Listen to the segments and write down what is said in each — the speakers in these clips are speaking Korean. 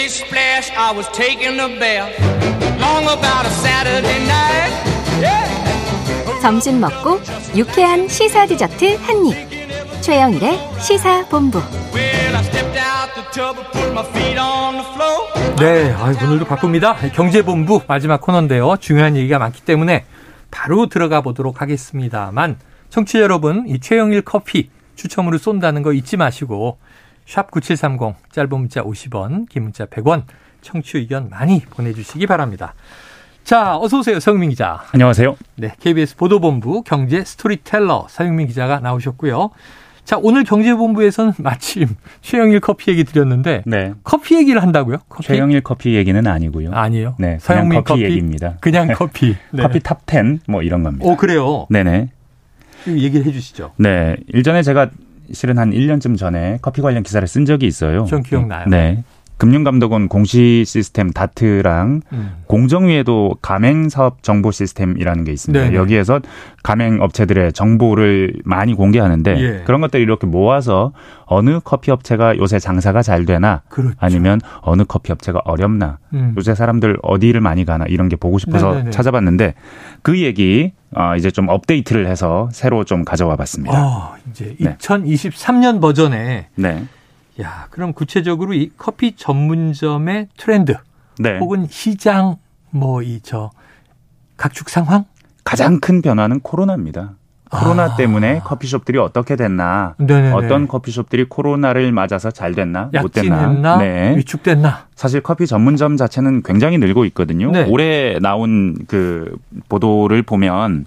Splish splash, I was taking a bath. Long about a Saturday night. Yeah. 점심 먹고 유쾌한 시사 디저트 한 입. 최영일의 시사 본부. 네, 아, 오늘도 바쁩니다. 경제본부 마지막 코너인데요. 중요한 얘기가 많기 때문에 바로 들어가 보도록 하겠습니다만 청취자 여러분, 이 최영일 커피 추첨으로 쏜다는 거 잊지 마시고 샵 9730 짧은 문자 50원, 긴 문자 100원 청취 의견 많이 보내주시기 바랍니다. 자, 어서 오세요, 서영민 기자. 안녕하세요. 네, KBS 보도본부 경제 스토리텔러 서영민 기자가 나오셨고요. 자, 오늘 경제본부에서는 마침 최영일 커피 얘기 드렸는데 네. 커피 얘기를 한다고요? 커피? 최영일 커피 얘기는 아니고요. 아니에요. 네, 그냥 서영민 커피, 얘기입니다. 그냥 커피. 네. 커피 top10 뭐 이런 겁니다. 오 그래요. 네네. 얘기를 해주시죠. 네. 일전에 제가 실은 한 1년쯤 전에 커피 관련 기사를 쓴 적이 있어요. 전 기억나요. 네. 금융감독원 공시 시스템 다트랑 음. 공정위에도 가맹 사업 정보 시스템이라는 게 있습니다. 네네. 여기에서 가맹 업체들의 정보를 많이 공개하는데 예. 그런 것들을 이렇게 모아서 어느 커피 업체가 요새 장사가 잘 되나 그렇죠. 아니면 어느 커피 업체가 어렵나 음. 요새 사람들 어디를 많이 가나 이런 게 보고 싶어서 네네네. 찾아봤는데 그 얘기 어, 이제 좀 업데이트를 해서 새로 좀 가져와 봤습니다. 어, 이제 네. 2023년 버전에 네. 야 그럼 구체적으로 이 커피 전문점의 트렌드 네. 혹은 시장 뭐 이 저 각축 상황 가장 큰 변화는 코로나입니다. 코로나 아. 때문에 커피숍들이 어떻게 됐나, 네네네. 어떤 커피숍들이 코로나를 맞아서 잘 됐나, 못 됐나. 네. 위축됐나 사실 커피 전문점 자체는 굉장히 늘고 있거든요. 네. 올해 나온 그 보도를 보면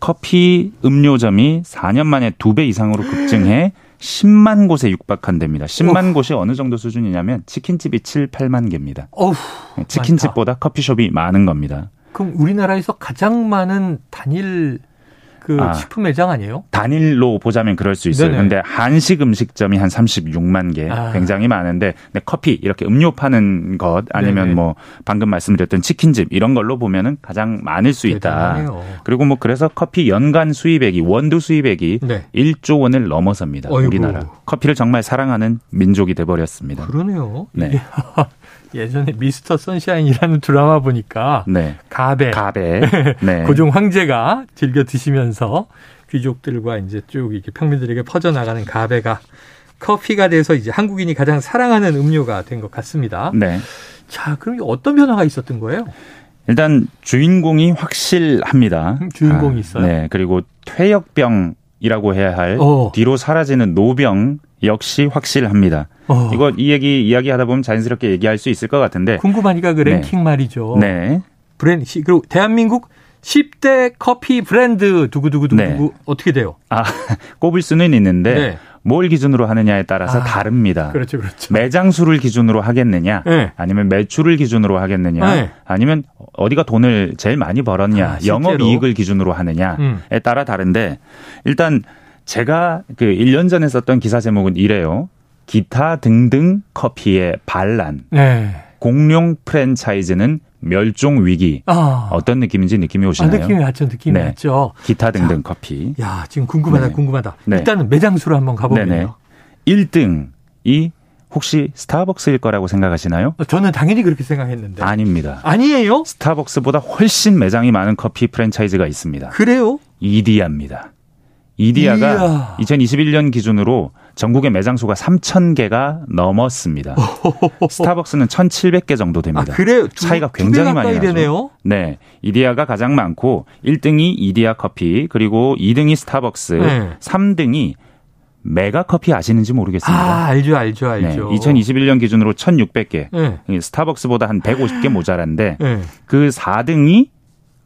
커피 음료점이 4년 만에 두배 이상으로 급증해 10만 곳에 육박한 데입니다. 10만 곳이 어느 정도 수준이냐면 치킨집이 7, 8만 개입니다. 어우 치킨집보다 커피숍이 많은 겁니다. 그럼 우리나라에서 가장 많은 단일 그 아. 식품 매장 아니에요? 단일로 보자면 그럴 수 있어요. 네네. 근데 한식 음식점이 한 36만 개 아. 굉장히 많은데 근데 커피 이렇게 음료 파는 것 아니면 네네. 뭐 방금 말씀드렸던 치킨집 이런 걸로 보면은 가장 많을 수 있다. 대단하네요. 그리고 뭐 그래서 커피 연간 수입액이 원두 수입액이 네. 1조 원을 넘어섭니다. 어이구. 우리나라. 커피를 정말 사랑하는 민족이 돼 버렸습니다. 그러네요. 네. 예전에 미스터 선샤인이라는 드라마 보니까 네. 가베 가베. 네. 고종 황제가 즐겨 드시면서 귀족들과 이제 쭉 이렇게 평민들에게 퍼져나가는 가베가 커피가 돼서 이제 한국인이 가장 사랑하는 음료가 된 것 같습니다. 네. 자, 그럼 어떤 변화가 있었던 거예요? 일단 주인공이 확실합니다. 음, 주인공이 있어요? 네. 그리고 퇴역병 이라고 해야 할 어. 뒤로 사라지는 노병 역시 확실합니다. 어, 이거 이 얘기 이야기하다 보면 자연스럽게 얘기할 수 있을 것 같은데. 궁금하니까 그 랭킹 말이죠. 네. 브랜드 시- 그리고 대한민국 10대 커피 브랜드 두구두구두구 네. 어떻게 돼요? 아, 꼽을 수는 있는데 네. 뭘 기준으로 하느냐에 따라서 아, 다릅니다. 그렇죠, 그렇죠. 매장 수를 기준으로 하겠느냐, 네. 아니면 매출을 기준으로 하겠느냐, 네. 아니면 어디가 돈을 제일 많이 벌었냐, 아? 영업 이익을 기준으로 하느냐에 음. 따라 다른데 일단 제가 그 1년 전에 썼던 기사 제목은 이래요. 기타 등등 커피의 반란. 네. 공룡 프랜차이즈는 멸종 위기. 아, 어떤 느낌인지 느낌이 아 오시나요? 느낌이 왔죠, 느낌이 네. 왔죠. 기타 등등 커피. 야, 지금 궁금하다, 네. 궁금하다. 네. 일단은 매장 수로 한번. 가보면요. 1등이 혹시 스타벅스일 거라고 생각하시나요? 저는 당연히 그렇게 생각했는데. 아닙니다. 아니에요? 스타벅스보다 훨씬 매장이 많은 커피 프랜차이즈가 있습니다. 그래요? 이디야입니다. 이디야가 이야. 2021년 기준으로 전국의 매장 수가 3,000개가 넘었습니다. 스타벅스는 1,700개 정도 아, 됩니다. 그래요? 두- 차이가 굉장히 많이 나죠. 되네요. 네. 이디야가 가장 많고 1등이 이디야 커피, 그리고 2등이 스타벅스, 네. 3등이 메가 커피 아시는지 모르겠습니다. 아, 알죠, 알죠, 네. 알죠. 2021년 기준으로 1,600개. 네. 스타벅스보다 한 150개 모자란데 네. 그 4등이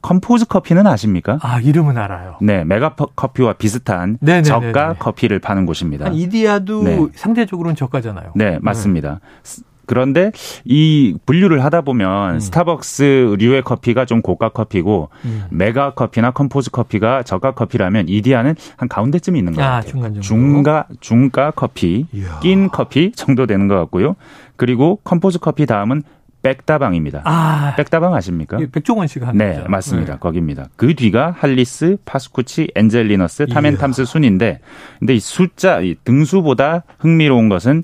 컴포즈 커피는 아십니까? 아, 이름은 알아요. 네, 메가 퍼- 커피와 비슷한 네네네네. 저가 커피를 파는 곳입니다. 한 이디야도 네. 상대적으로는 저가잖아요. 네, 맞습니다. 스- 그런데 이 분류를 하다 보면 음. 스타벅스류의 커피가 좀 고가 커피고 음. 메가 커피나 컴포즈 커피가 저가 커피라면 이디야는 한 가운데쯤 있는 것 아, 같아요. 중간 정도. 중가 중가 커피, 이야. 낀 커피 정도 되는 것 같고요. 그리고 컴포즈 커피 다음은 백다방입니다. 아, 백다방 아십니까? 이게 백종원 씨가 한 네, 거죠. 맞습니다. 네. 거기입니다. 그 뒤가 할리스, 파스쿠치, 엔젤리너스, 탐앤탐스 순인데, 근데 이 숫자, 이 등수보다 흥미로운 것은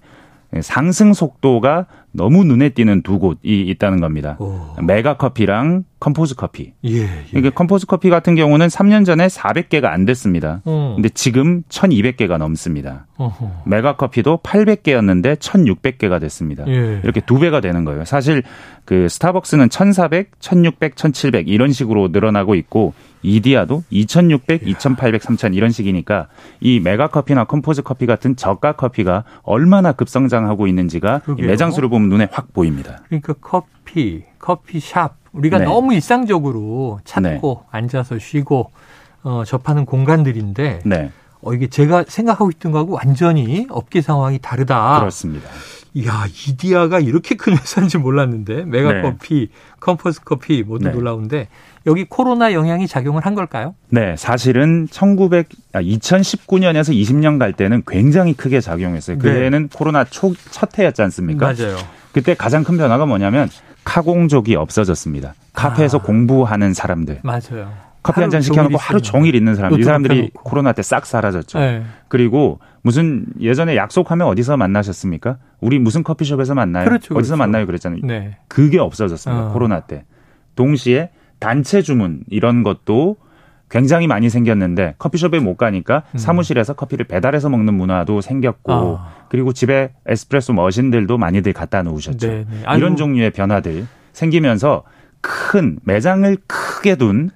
상승 속도가 너무 눈에 띄는 두 곳이 있다는 겁니다. 오. 메가 커피랑 컴포즈 커피. 예. 예. 이게 컴포즈 커피 같은 경우는 3년 전에 400개가 안 됐습니다. 어. 근데 지금 1200개가 넘습니다. 어허. 메가 커피도 800개였는데 1600개가 됐습니다. 예. 이렇게 두 배가 되는 거예요. 사실 그 스타벅스는 1400, 1600, 1700 이런 식으로 늘어나고 있고 이디야도 2600, 2800, 3000 이런 식이니까 이 메가 커피나 컴포즈 커피 같은 저가 커피가 얼마나 급성장하고 있는지가. 매장 수를 보면 눈에 확 보입니다. 그러니까 커피, 커피샵 우리가 네. 너무 일상적으로 찾고 앉아서 쉬고 어, 접하는 공간들인데 네, 어, 이게 제가 생각하고 있던 거하고 완전히 업계 상황이 다르다. 그렇습니다. 이야, 이디야가 이렇게 큰 회사인지 몰랐는데 메가 네. 커피, 컴포즈 커피 모두 네. 놀라운데 여기 코로나 영향이 작용을 한 걸까요? 네, 사실은 1900, 아, 2019년에서 20년 갈 때는 굉장히 크게 작용했어요. 네. 그때는 코로나 초, 첫 해였지 않습니까? 맞아요. 그때 가장 큰 변화가 뭐냐면 카공족이 없어졌습니다. 카페에서 아. 공부하는 사람들. 맞아요. 커피 한 잔 시켜놓고 하루. 종일 있는 사람. 이 사람들이 펴놓고. 코로나 때 싹 사라졌죠. 네. 그리고 무슨 예전에 약속하면 어디서 만나셨습니까? 우리 무슨 커피숍에서 만나요? 그렇죠, 어디서 그렇죠. 만나요? 그랬잖아요. 네. 그게 없어졌습니다. 어. 코로나 때. 동시에 단체 주문 이런 것도 굉장히 많이 생겼는데 커피숍에 못 가니까 음. 사무실에서 커피를 배달해서 먹는 문화도 생겼고 아. 그리고 집에 에스프레소 머신들도 많이들 갖다 놓으셨죠. 네, 네. 이런 종류의 변화들 생기면서 큰 매장을 크게 둔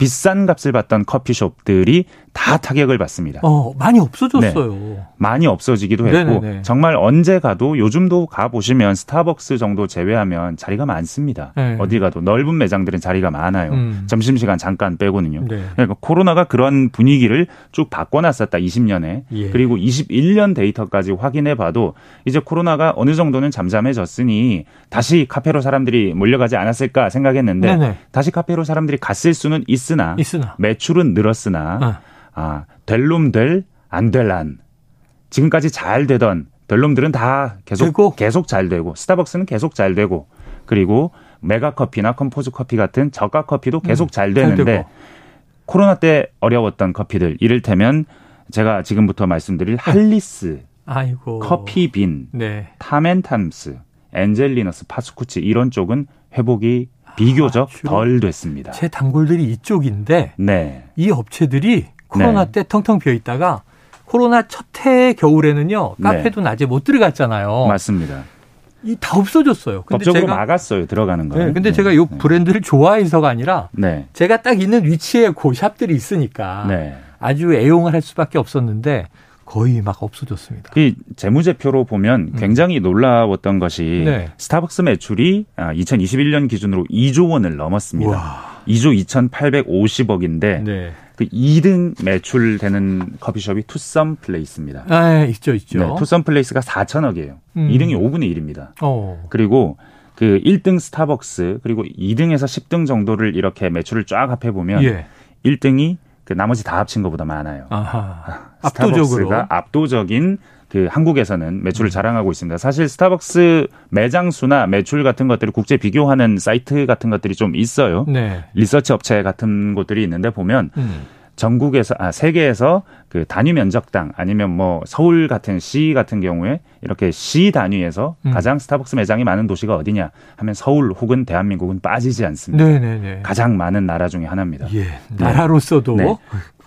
비싼 값을 받던 커피숍들이 다 타격을 받습니다. 어, 많이 없어졌어요. 많이 없어지기도 했고 네네네. 정말 언제 가도 요즘도 가 보시면 스타벅스 정도 제외하면 자리가 많습니다. 네. 어디 가도 넓은 매장들은 자리가 많아요. 음. 점심시간 잠깐 빼고는요. 네. 그러니까 코로나가 그런 분위기를 쭉 바꿔놨었다 20년에 예. 그리고 21년 데이터까지 확인해 봐도 이제 코로나가 어느 정도는 잠잠해졌으니 다시 카페로 사람들이 몰려가지 않았을까 생각했는데 네네. 다시 카페로 사람들이 갔을 수는 있 으나 있으나. 매출은 늘었으나 어. 아, 될 놈 될, 안될 안. 지금까지 잘 되던 될 놈들은 다 계속 되고. 계속 잘 되고 스타벅스는 계속 잘 되고 그리고 메가 커피나 컴포즈 커피 같은 저가 커피도 계속 음, 잘잘 되는데 되고. 코로나 때 어려웠던 커피들 이를테면 제가 지금부터 말씀드릴 할리스, 아이고. 커피빈, 네. 탐앤탐스, 엔젤리너스, 파스쿠치 이런 쪽은 회복이 비교적 아, 덜 됐습니다. 제 단골들이 이쪽인데 네. 이 업체들이 코로나 네. 때 텅텅 비어 있다가 코로나 첫 해 겨울에는요 네. 카페도 낮에 못 들어갔잖아요. 맞습니다. 이 다 없어졌어요. 근데 법적으로 제가 막았어요 들어가는 거. 네, 근데 제가 이 브랜드를 좋아해서가 아니라 네. 제가 딱 있는 위치에 그 샵들이 있으니까 네. 아주 애용을 할 수밖에 없었는데 거의 막 없어졌습니다. 그 재무제표로 보면 굉장히 놀라웠던 것이 음. 네. 스타벅스 매출이 2021년 기준으로 2조 원을 넘었습니다. 와. 2조 2,850억인데 네. 그 2등 매출 되는 커피숍이 투썸 플레이스입니다. 아, 있죠, 있죠. 네, 투썸 플레이스가 4천억이에요. 음. 2등이 5분의 1입니다. 어. 그리고 그 1등 스타벅스 그리고 2등에서 10등 정도를 이렇게 매출을 쫙 합해 보면 예. 1등이 그 나머지 다 합친 것보다 많아요. 아하. 압도적으로. 스타벅스가 압도적인 그 한국에서는 매출을 자랑하고 있습니다. 사실 스타벅스 매장 수나 매출 같은 것들을 국제 비교하는 사이트 같은 것들이 좀 있어요. 네. 리서치 업체 같은 곳들이 있는데 보면 음. 전국에서 아 세계에서 그 단위 면적당 아니면 뭐 서울 같은 시 같은 경우에 이렇게 시 단위에서 음. 가장 스타벅스 매장이 많은 도시가 어디냐 하면 서울 혹은 대한민국은 빠지지 않습니다. 네네네. 가장 많은 나라 중에 하나입니다. 예. 나라로서도 네.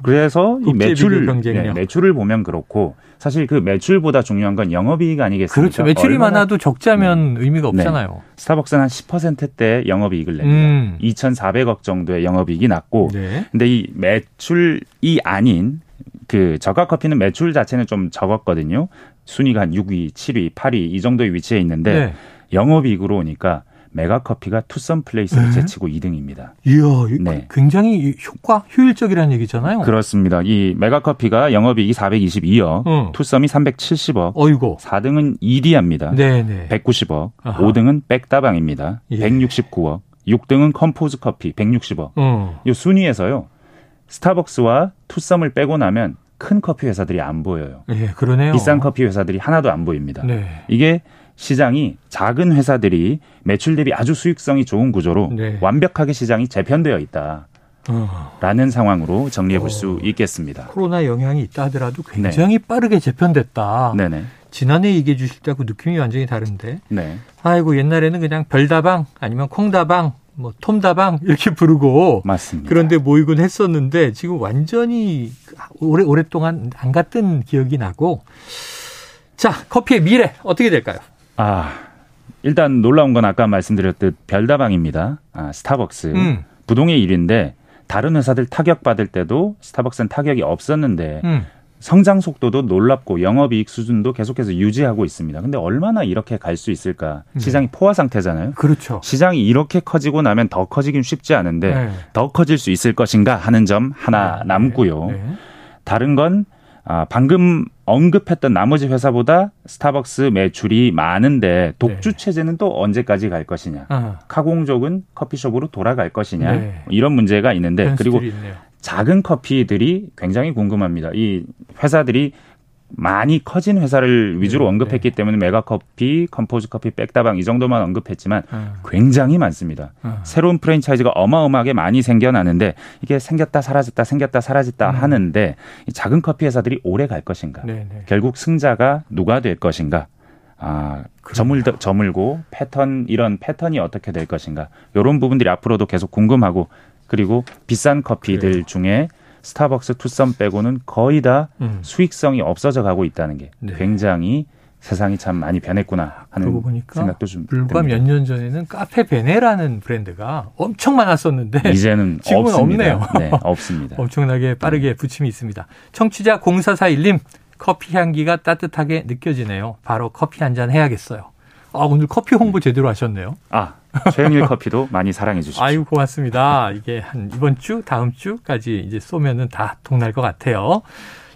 그래서 이 매출. 네, 매출을 보면 그렇고 사실 그 매출보다 중요한 건 영업이익 아니겠습니까? 그렇죠. 매출이 많아도 적자면 의미가 네. 없잖아요. 스타벅스는 한 10%대 영업이익을 냅니다. 음. 2,400억 정도의 영업이익이 났고 네. 근데 이 매출이 아닌 그 저가 커피는 매출 자체는 좀 적었거든요. 순위가 한 6위, 7위, 8위 이 정도의 위치에 있는데 네. 영업이익으로 오니까 메가 커피가 투썸 플레이스를 네. 제치고 2등입니다. 이야, 이- 네. 굉장히 효과, 효율적이라는 얘기잖아요. 그렇습니다. 이 메가 커피가 영업이익이 422억, 어. 투썸이 370억, 어이고. 4등은 이디야입니다. 네네. 190억, 아하. 5등은 백다방입니다. 예. 169억, 6등은 컴포즈 커피 160억. 어. 이 순위에서요. 스타벅스와 투썸을 빼고 나면 큰 커피 회사들이 안 보여요. 예, 그러네요. 비싼 커피 회사들이 하나도 안 보입니다. 네. 이게 시장이 작은 회사들이 매출 대비 아주 수익성이 좋은 구조로 네. 완벽하게 시장이 재편되어 있다 라는 어. 상황으로 정리해 볼수 있겠습니다. 코로나 영향이 있다 하더라도 굉장히 빠르게 재편됐다. 네네. 지난해 얘기해 주실 때하고 느낌이 완전히 다른데. 네. 아이고 옛날에는 그냥 별다방 아니면 콩다방 뭐 톰다방 이렇게 부르고 맞습니다. 그런데 모이곤 했었는데 지금 완전히 오래 오랫동안 안 갔던 기억이 나고 자 커피의 미래 어떻게 될까요? 아 일단 놀라운 건 아까 말씀드렸듯 별다방입니다. 아 스타벅스 음. 부동의 1위인데 다른 회사들 타격 받을 때도 스타벅스는 타격이 없었는데 음. 성장 속도도 놀랍고 영업이익 수준도 계속해서 유지하고 있습니다. 근데 얼마나 이렇게 갈 수 있을까? 네. 시장이 포화 상태잖아요. 그렇죠. 시장이 이렇게 커지고 나면 더 커지긴 쉽지 않은데 네. 더 커질 수 있을 것인가 하는 점 하나 네. 남고요. 네. 다른 건 아, 방금 언급했던 나머지 회사보다 스타벅스 매출이 많은데 독주 네. 체제는 또 언제까지 갈 것이냐? 아, 카공족은 커피숍으로 돌아갈 것이냐? 네. 이런 문제가 있는데 그리고 있네요. 작은 커피들이 굉장히 궁금합니다. 이 회사들이 많이 커진 회사를 위주로 네, 언급했기 때문에 메가커피, 컴포즈 커피, 백다방 이 정도만 언급했지만 아, 굉장히 많습니다. 아. 새로운 프랜차이즈가 어마어마하게 많이 생겨나는데 이게 생겼다 사라졌다 생겼다 사라졌다 음. 하는데 이 작은 커피 회사들이 오래 갈 것인가? 네, 네. 결국 승자가 누가 될 것인가? 아, 저물, 저물고 패턴, 이런 패턴이 어떻게 될 것인가. 이런 부분들이 앞으로도 계속 궁금하고 그리고 비싼 커피들 그래요. 중에 스타벅스 투썸 빼고는 거의 다 음. 수익성이 없어져 가고 있다는 게 네. 굉장히 세상이 참 많이 변했구나 하는 보니까 생각도 좀 불과. 몇 년 전에는 카페 베네라는 브랜드가 엄청 많았었는데 이제는 지금은 없습니다. 없네요. 네, 없습니다. 엄청나게 빠르게 부침이 있습니다. 청취자 0441님 커피 향기가 따뜻하게 느껴지네요. 바로 커피 한 잔 해야겠어요. 아, 오늘 커피 홍보 제대로 하셨네요. 아, 최영일 커피도 많이 사랑해 주십시오. 아유, 고맙습니다. 이게 한 이번 주, 다음 주까지 이제 쏘면은 다 통날 것 같아요.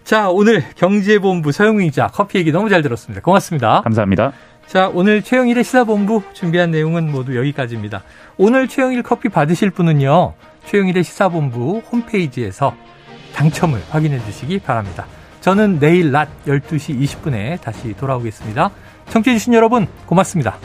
자, 오늘 경제본부 서영민 기자 커피 얘기 너무 잘 들었습니다. 고맙습니다. 감사합니다. 자, 오늘 최영일의 시사본부 준비한 내용은 모두 여기까지입니다. 오늘 최영일 커피 받으실 분은요, 최영일의 시사본부 홈페이지에서 당첨을 확인해 주시기 바랍니다. 저는 내일 낮 12시 20분에 다시 돌아오겠습니다. 청취해주신 여러분, 고맙습니다.